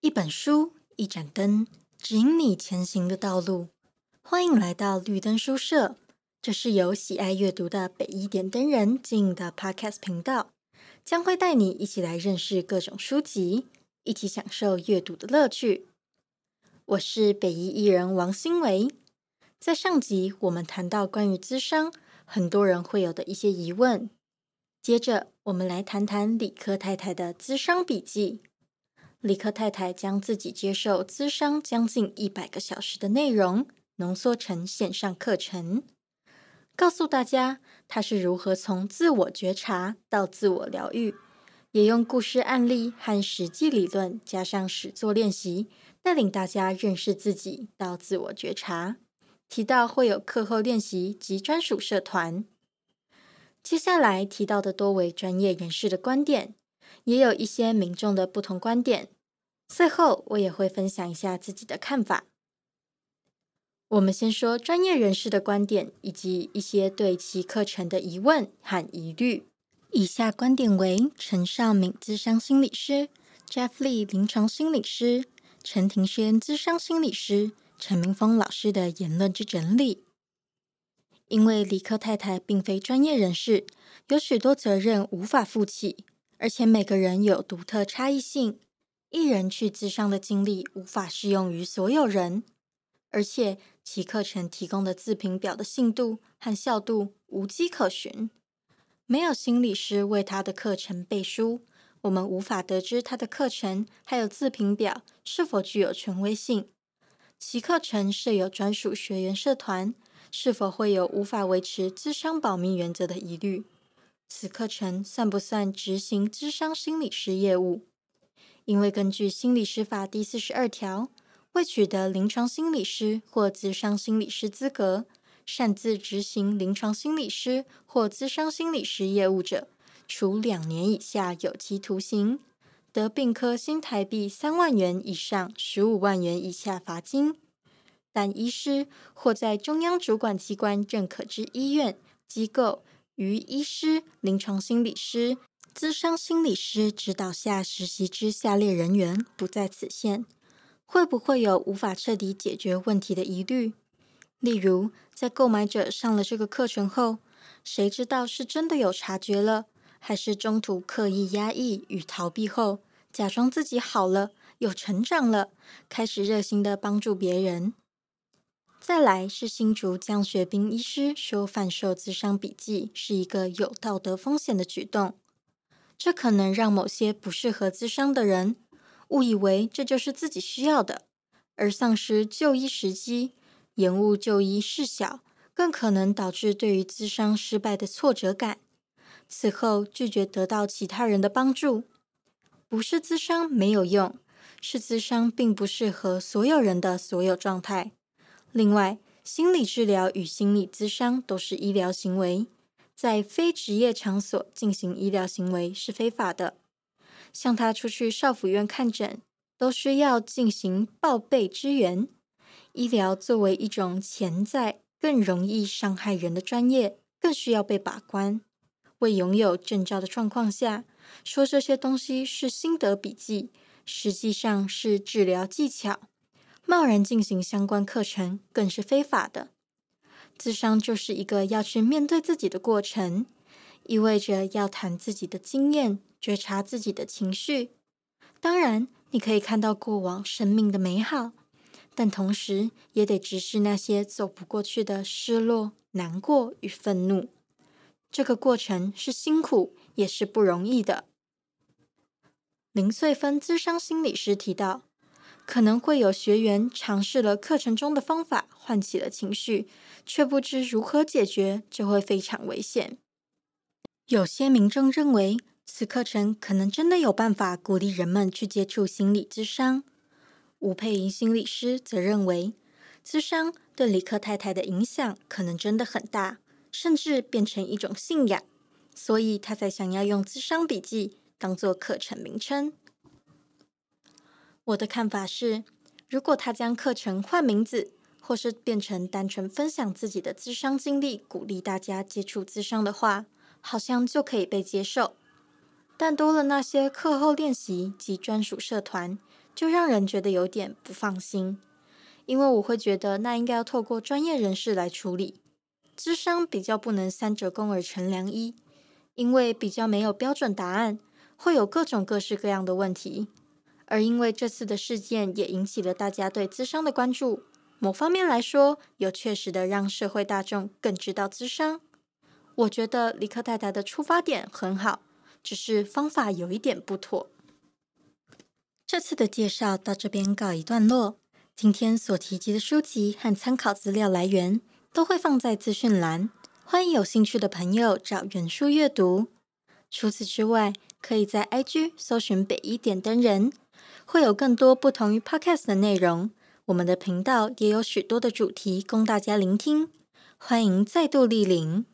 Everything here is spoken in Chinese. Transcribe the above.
一本书，一盏灯，指引你前行的道路。欢迎来到绿灯书社，这是由喜爱阅读的北一点灯人经营的 Podcast 频道，将会带你一起来认识各种书籍，一起享受阅读的乐趣。我是北医艺人王新维。在上集我们谈到关于咨商，很多人会有的一些疑问。接着我们来谈谈理科太太的咨商笔记。理科太太将自己接受咨商将近一百个小时的内容。浓缩成线上课程，告诉大家他是如何从自我觉察到自我疗愈，也用故事案例和实际理论加上实作练习，带领大家认识自己到自我觉察。提到会有课后练习及专属社团。接下来提到的多为专业人士的观点，也有一些民众的不同观点。最后我也会分享一下自己的看法。我们先说专业人士的观点，以及一些对其课程的疑问和疑虑。以下观点为陈少敏咨商心理师、Jeff Lee 临床心理师、陈庭轩咨商心理师、陈明峰老师的言论之整理。因为理科太太并非专业人士，有许多责任无法负起，而且每个人有独特差异性，一人去自商的经历无法适用于所有人。而且其课程提供的自评表的信度和效度无迹可寻，没有心理师为他的课程背书，我们无法得知他的课程还有自评表是否具有权威性。其课程设有专属学员社团，是否会有无法维持资商保密原则的疑虑？此课程算不算执行资商心理师业务？因为根据心理师法第四十二条。未取得临床心理师或咨商心理师资格，擅自执行临床心理师或咨商心理师业务者，处两年以下有期徒刑，得并科新台币三万元以上十五万元以下罚金。但医师或在中央主管机关认可之医院、机构，于医师、临床心理师、咨商心理师指导下实习之下列人员，不在此限。会不会有无法彻底解决问题的疑虑？例如，在购买者上了这个课程后，谁知道是真的有察觉了，还是中途刻意压抑与逃避后，假装自己好了，有成长了，开始热心的帮助别人？再来是新竹江学斌医师说，贩售咨商笔记是一个有道德风险的举动，这可能让某些不适合咨商的人。误以为这就是自己需要的，而丧失就医时机，延误就医事小，更可能导致对于咨商失败的挫折感。此后拒绝得到其他人的帮助，不是咨商没有用，是咨商并不适合所有人的所有状态。另外，心理治疗与心理咨商都是医疗行为，在非职业场所进行医疗行为是非法的。像他出去少府院看诊，都需要进行报备支援。医疗作为一种潜在更容易伤害人的专业，更需要被把关。未拥有证照的状况下，说这些东西是心得笔记，实际上是治疗技巧。贸然进行相关课程，更是非法的。自伤就是一个要去面对自己的过程，意味着要谈自己的经验。觉察自己的情绪，当然你可以看到过往生命的美好，但同时也得直视那些走不过去的失落、难过与愤怒。这个过程是辛苦，也是不容易的。林翠芬咨商心理师提到，可能会有学员尝试了课程中的方法，唤起了情绪，却不知如何解决，就会非常危险。有些民众认为，此课程可能真的有办法鼓励人们去接触心理咨商。吴佩莹心理师则认为，咨商对李克太太的影响可能真的很大，甚至变成一种信仰，所以他才想要用咨商笔记当做课程名称。我的看法是，如果他将课程换名字，或是变成单纯分享自己的咨商经历，鼓励大家接触咨商的话，好像就可以被接受。但多了那些课后练习及专属社团，就让人觉得有点不放心。因为我会觉得那应该要透过专业人士来处理，智商比较不能三折肱而成良医，因为比较没有标准答案，会有各种各式各样的问题。而因为这次的事件也引起了大家对智商的关注。某方面来说，有确实的让社会大众更知道智商。我觉得李克太太的出发点很好，只是方法有一点不妥。这次的介绍到这边告一段落。今天所提及的书籍和参考资料来源都会放在资讯栏，欢迎有兴趣的朋友找原书阅读。除此之外，可以在 IG 搜寻北一点灯人，会有更多不同于 Podcast 的内容。我们的频道也有许多的主题供大家聆听，欢迎再度莅临。